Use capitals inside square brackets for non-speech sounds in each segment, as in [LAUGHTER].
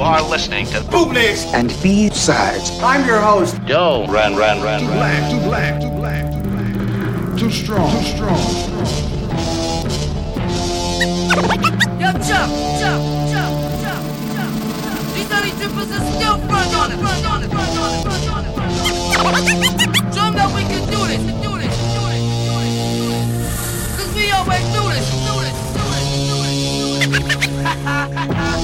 are listening to Bootlegs and B-sides. I'm your host. Yo, run, run, run, Too black, too black, too black, too black. Too strong, too strong. Yo, jump, jump, jump, jump, jump. These dirty drippers are still front on it, front on it, front on it, front on it, front on it. Show 'em that we can do this, do this, do this, do this, do this. Cause we always do this, do this, do this, do this, do this. yeah, [LAUGHS]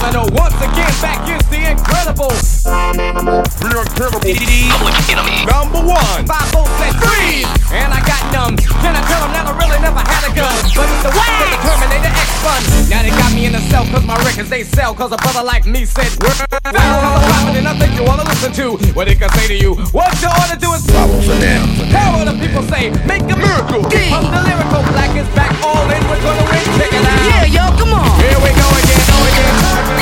row? What a brother know. Once again, back is the incredible. The incredible. Public enemy. Number one. Five volts said freeze. And I got numb. Can I tell them that I really never had a gun? But it's the way the Terminator X fun. Now they got me in the cell cause my records they sell. Cause a brother like me said, word. Now I'm rapping and I think you wanna listen to what he can say to you. What you ought to do is follow for them. Tell what the people say. Make a miracle. From the lyrical black is back all in. We're gonna win. Check it out. Yeah, yo, come on. Here we go again,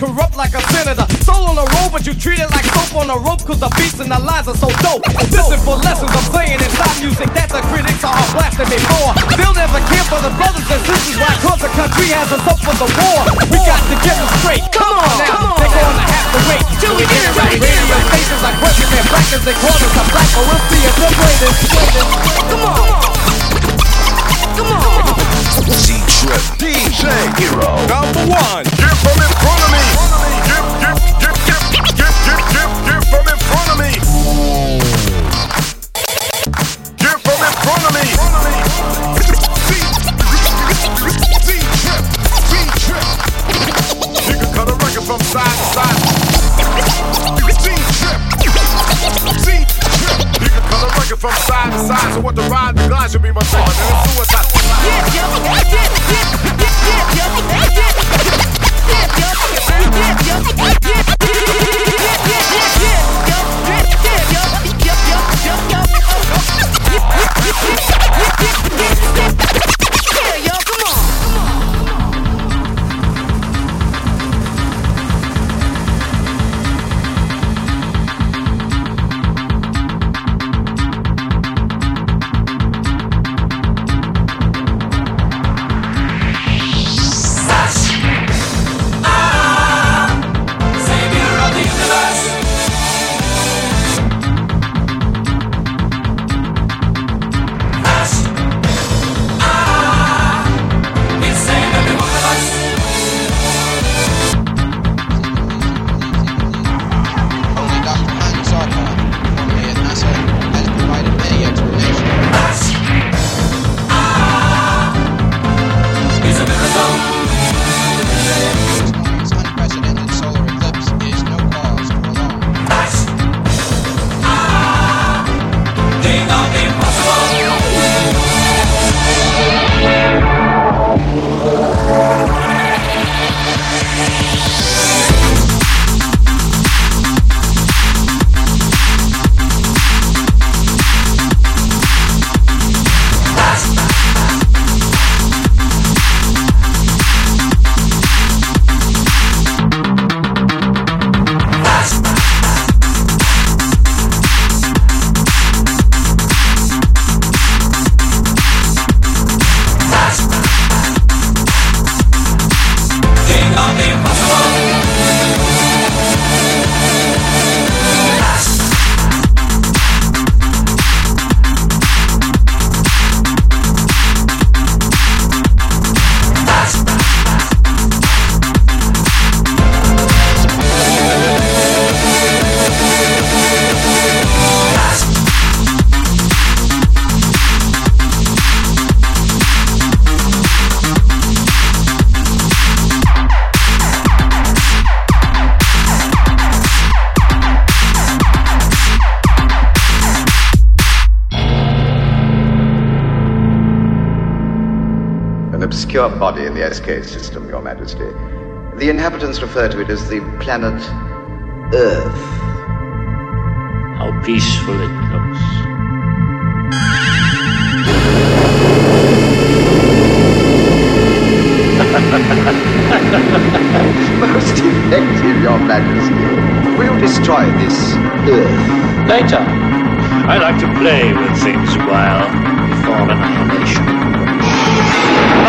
corrupt like a senator. Soul on the road, but you treat it like soap on a rope cause the beats and the lines are so dope. Listen for lessons I'm playing inside music that the critics are blasting me for. They'll never care for the brothers and sisters why cause the country has us up for the war. We got to get them straight. Come on now, come on they're gonna have to wait Till we get it right, Radio right. stations like question their blackness, they call us a black, but we'll see if they're greatest. Come on. Come on. Z-Trip. DJ Hero. Number one. Get from in front of me. Get, get, get, get, get, get, get, get from in front of me. Get from in front of me. Z-Trip. Z-Trip. You can cut a record from side to side. Z-Trip. Z-Trip. You can cut a record from side to side. So what the ride the should be my it's suicide. Yeah, yeah, yeah, yeah, yeah, yeah, yeah, yeah, yeah, yo, yeah, yo, yeah, yeah, obscure body in the SK system, Your Majesty. The inhabitants refer to it as the planet Earth. How peaceful it looks. [LAUGHS] Most effective, Your Majesty. We'll destroy this Earth? Later. I like to play with things a while before annihilation.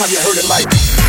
time you heard it like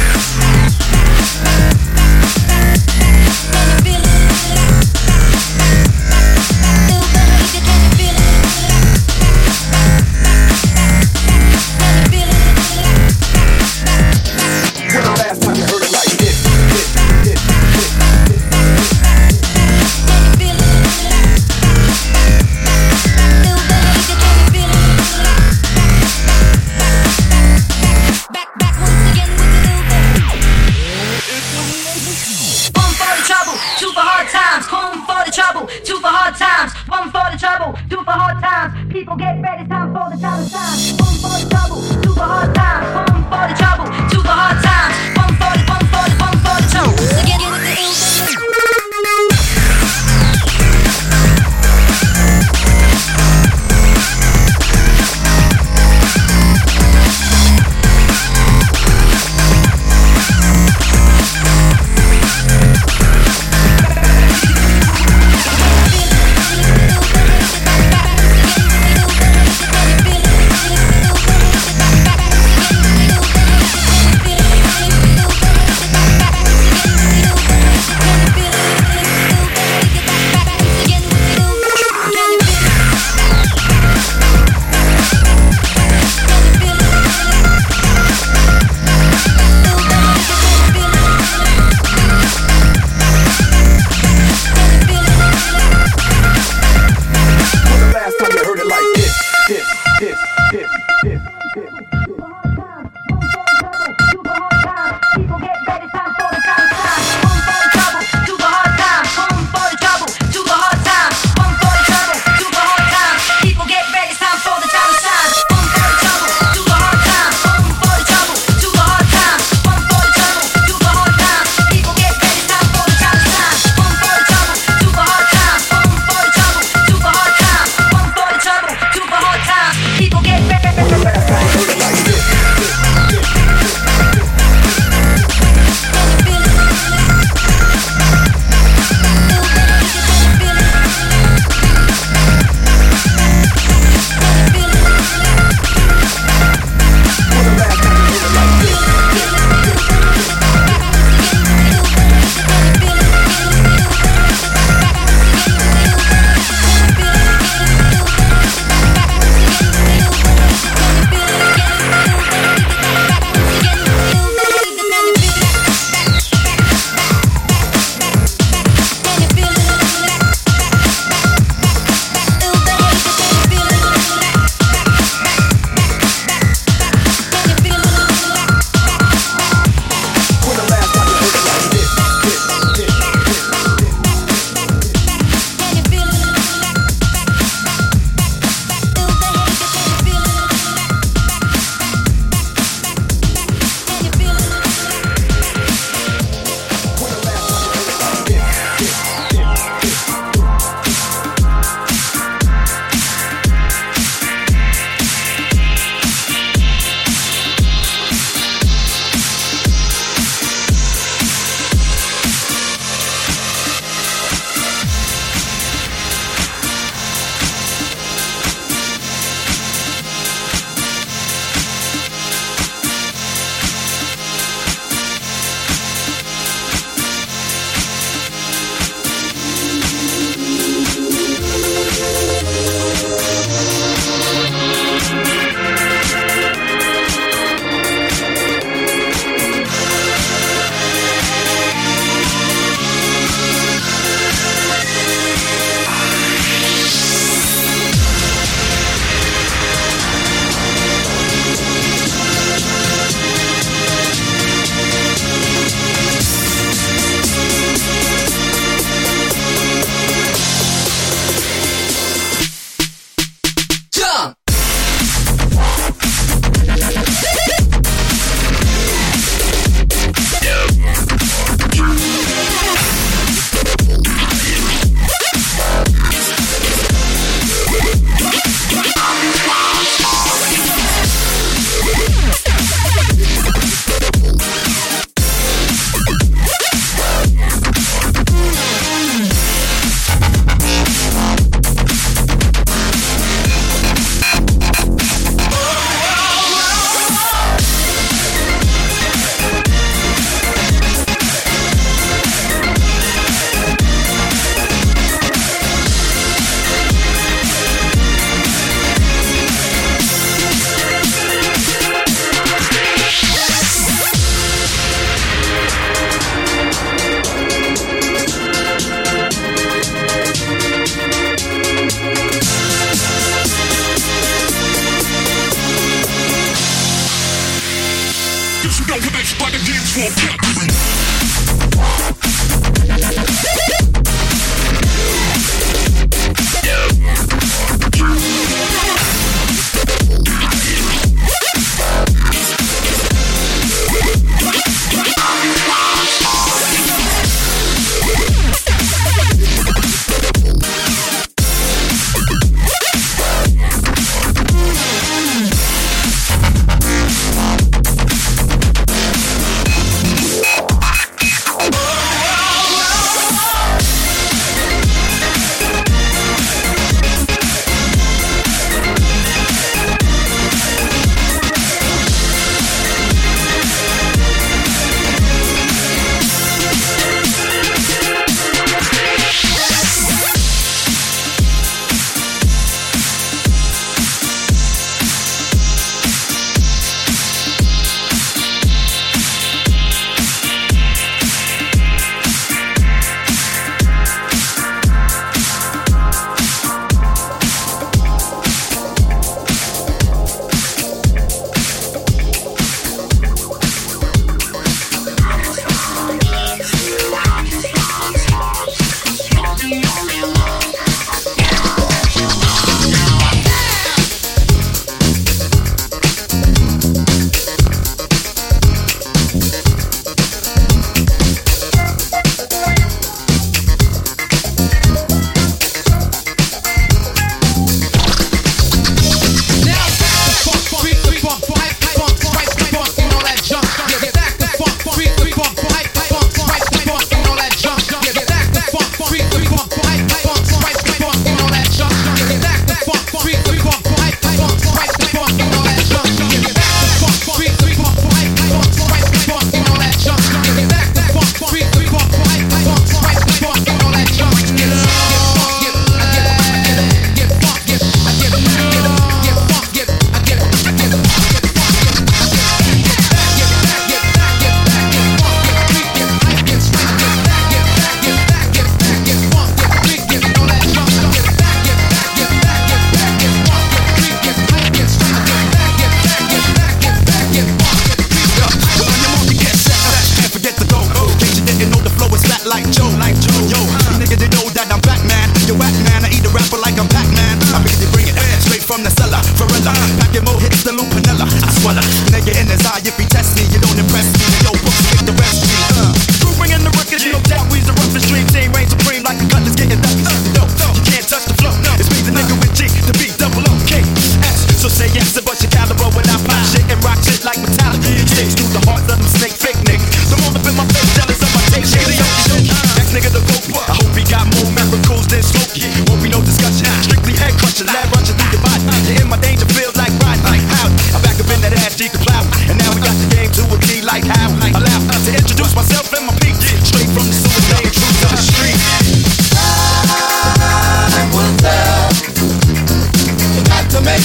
dip, dip.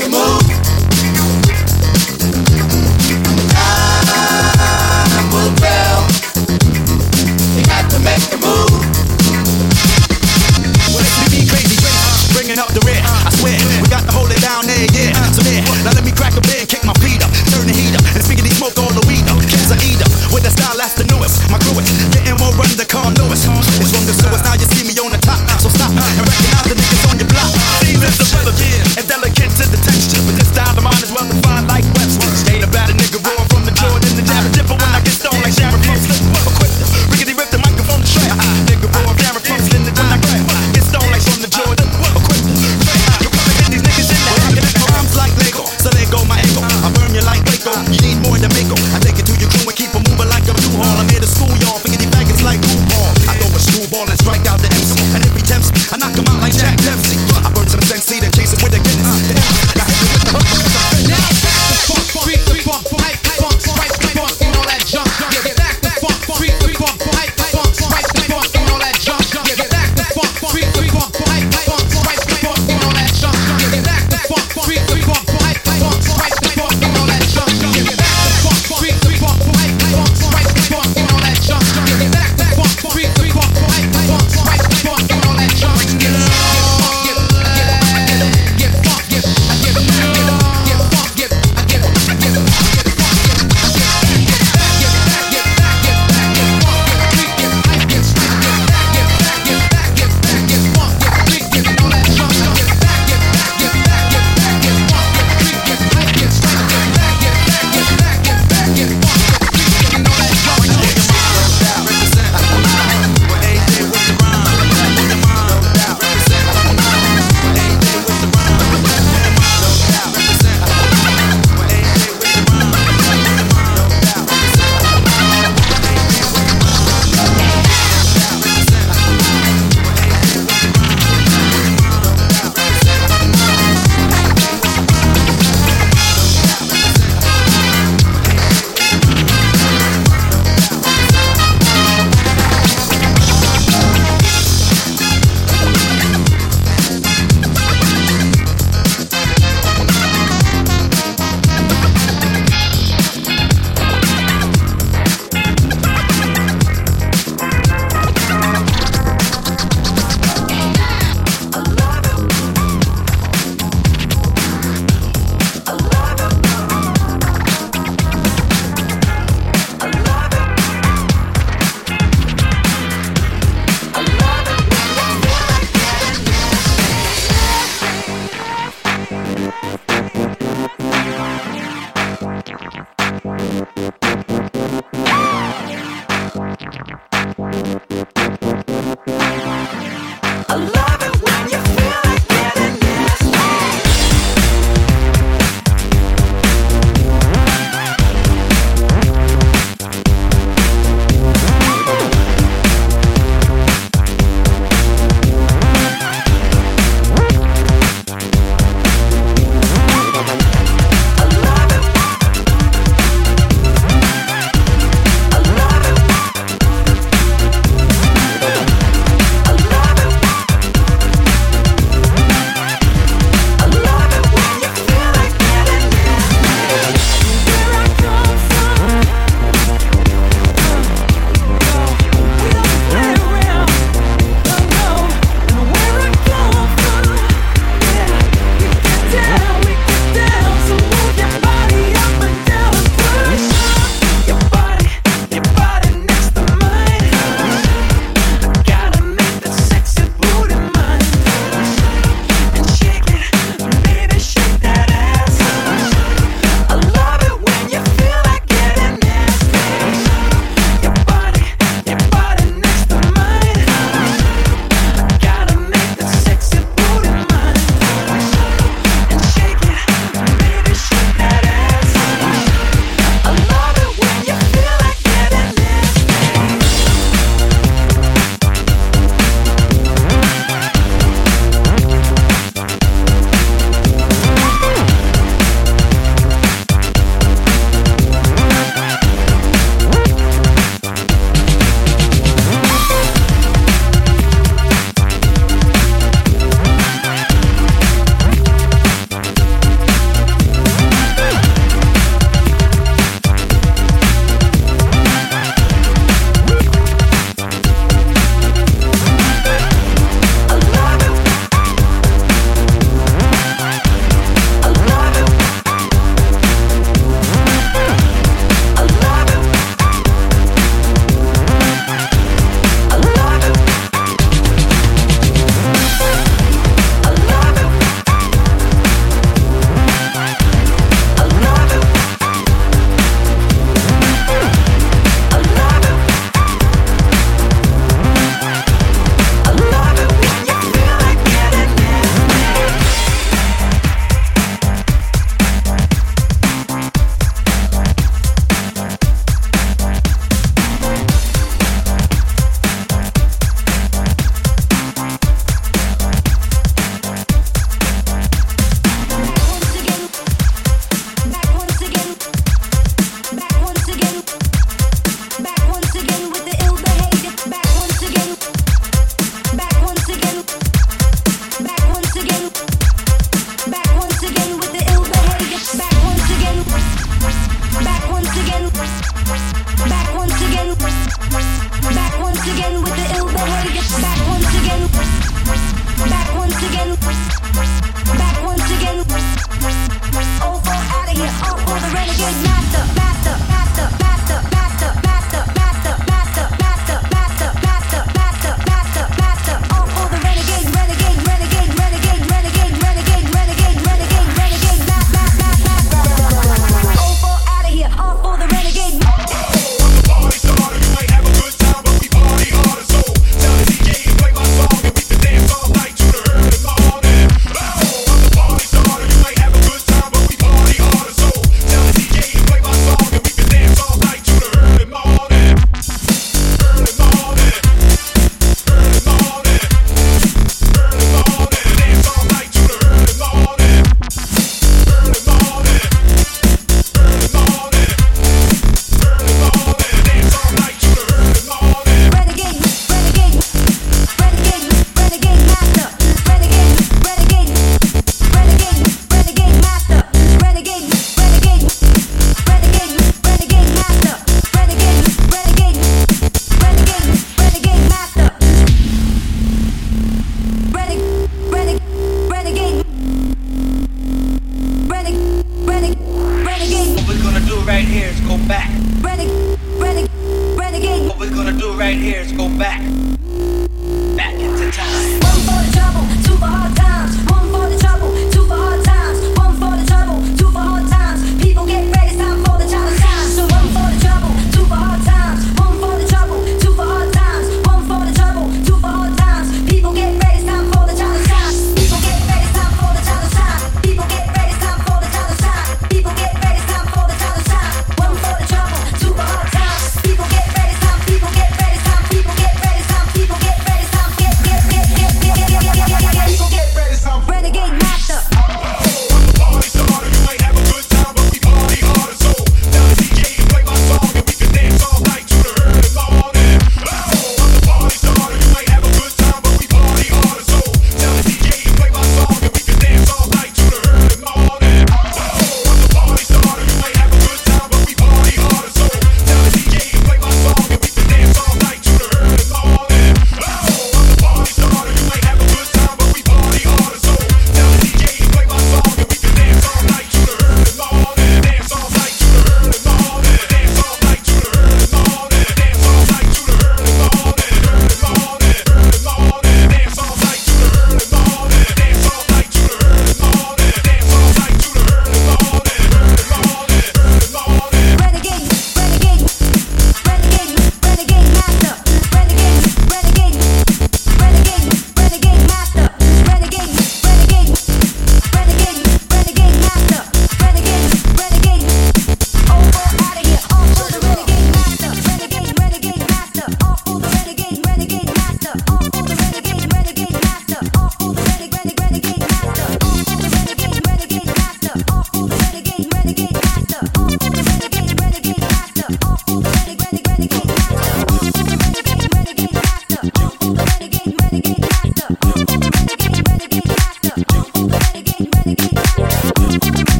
And delicate to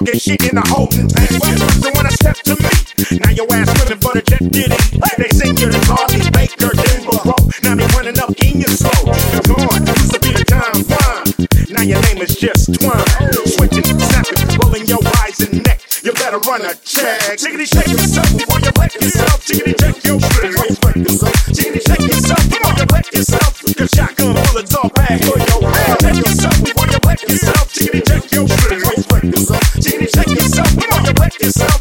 Get shit in the holding pattern. So when I step to me, now your ass living for the jet did it. They say you're the Harvey Baker, Denver bro. Now they running up in your soul. You're gone, used to be the time fine. Now your name is just Twine. Switching, snapping, rolling your eyes and neck. You better run a check. Chickity shake yourself before you wreck yourself. Chickity check your shit before you wreck yourself. Chickity check yourself before you wreck yourself. Your shotgun bullets all back for your head. Check yourself before you wreck yourself. Chickity check your shit before you yourself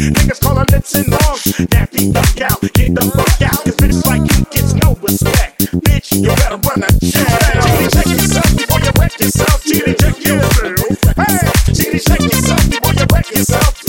Niggas call her lips and arms. That fuck out, get the fuck out. Cause bitch like it gets no respect. Bitch, you better run a check. Chitty, check yourself before you wreck yourself. Chitty, check yourself. Hey, chitty, check yourself before you wreck yourself.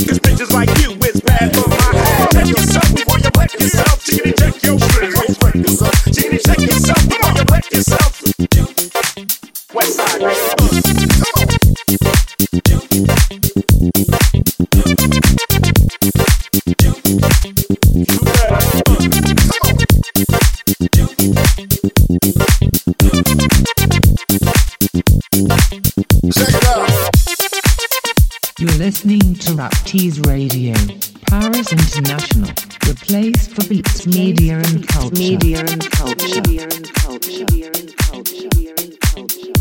listening to Raptease Radio, Paris International, the place for beats, media, and culture. Media and culture. Media and culture. Media and culture. Media and culture.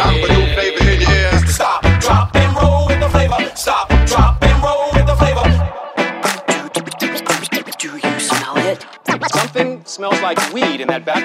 Stop drop, and roll with the flavor. Stop, drop, and roll with the flavor. Do, you smell it? Something smells like weed in that bathroom.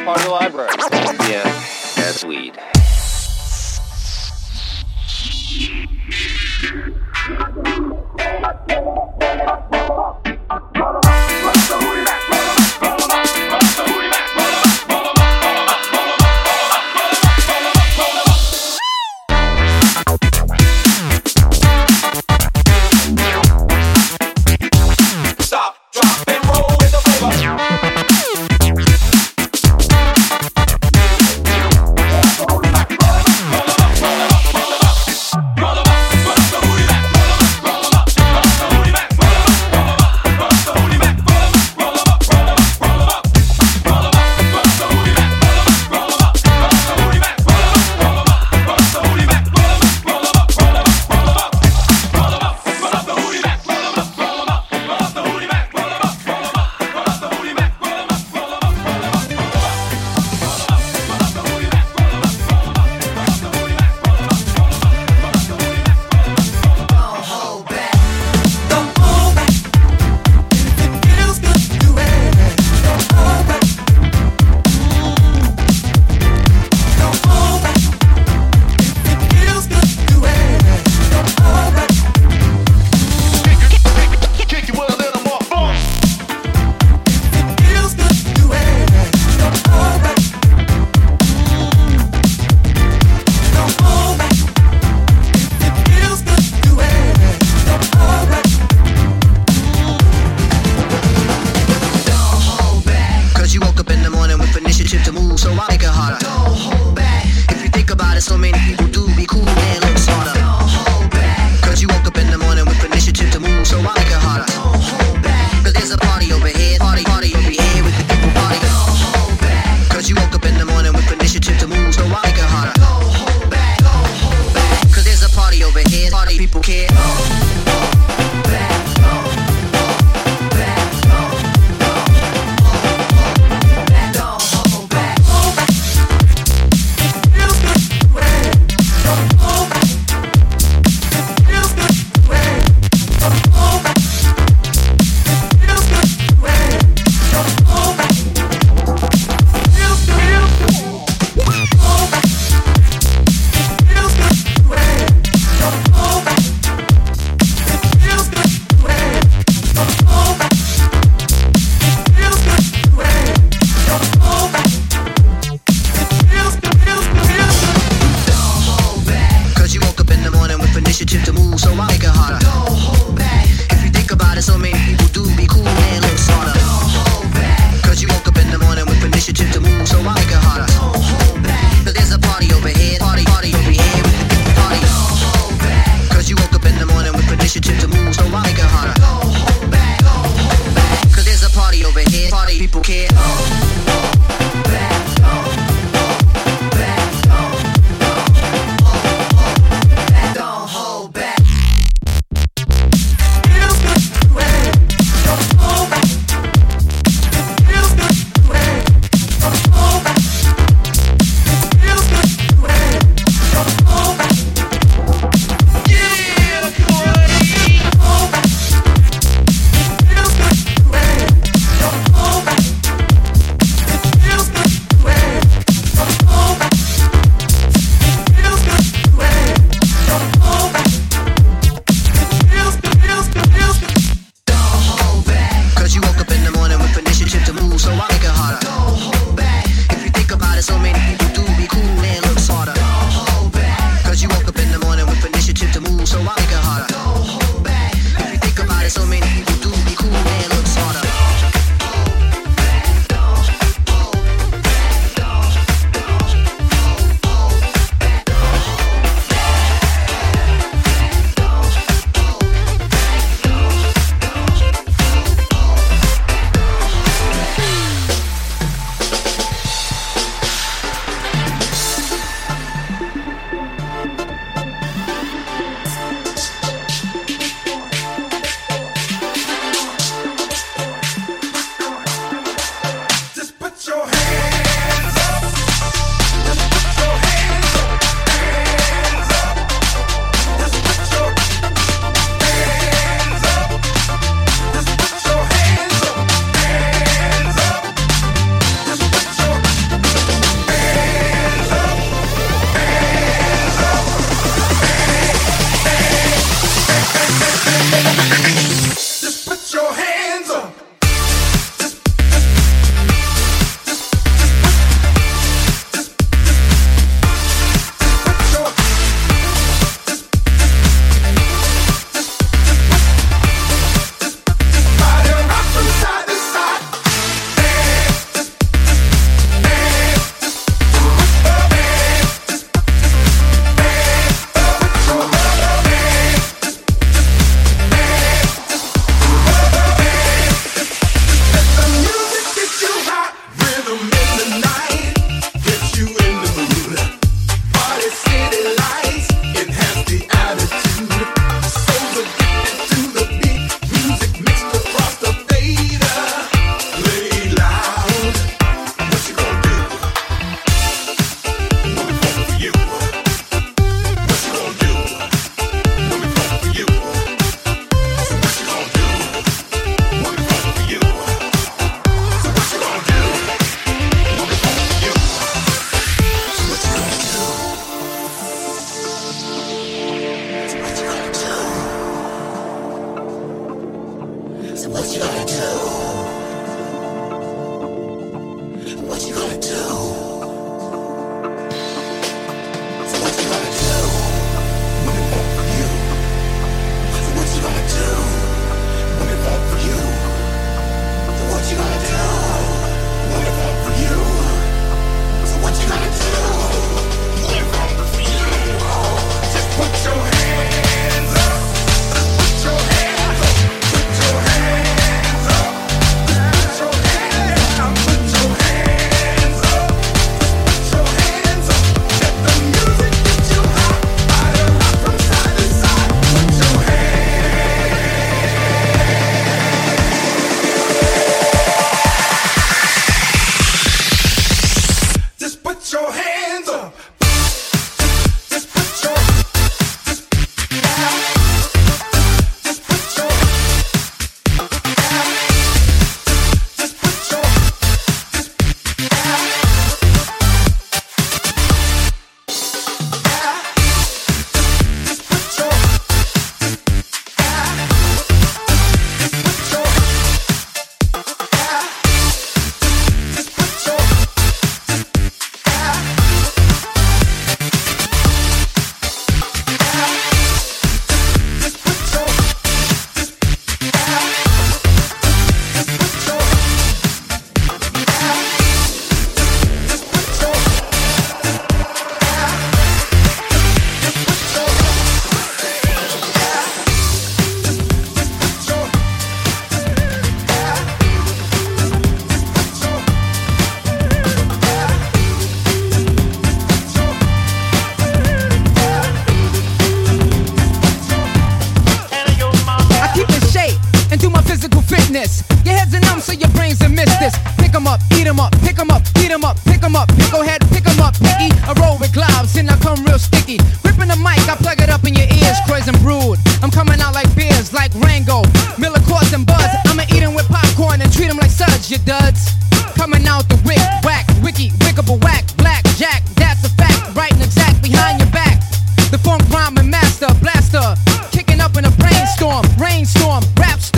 I'm master blaster. Kicking up in a brainstorm, rainstorm, rap storm.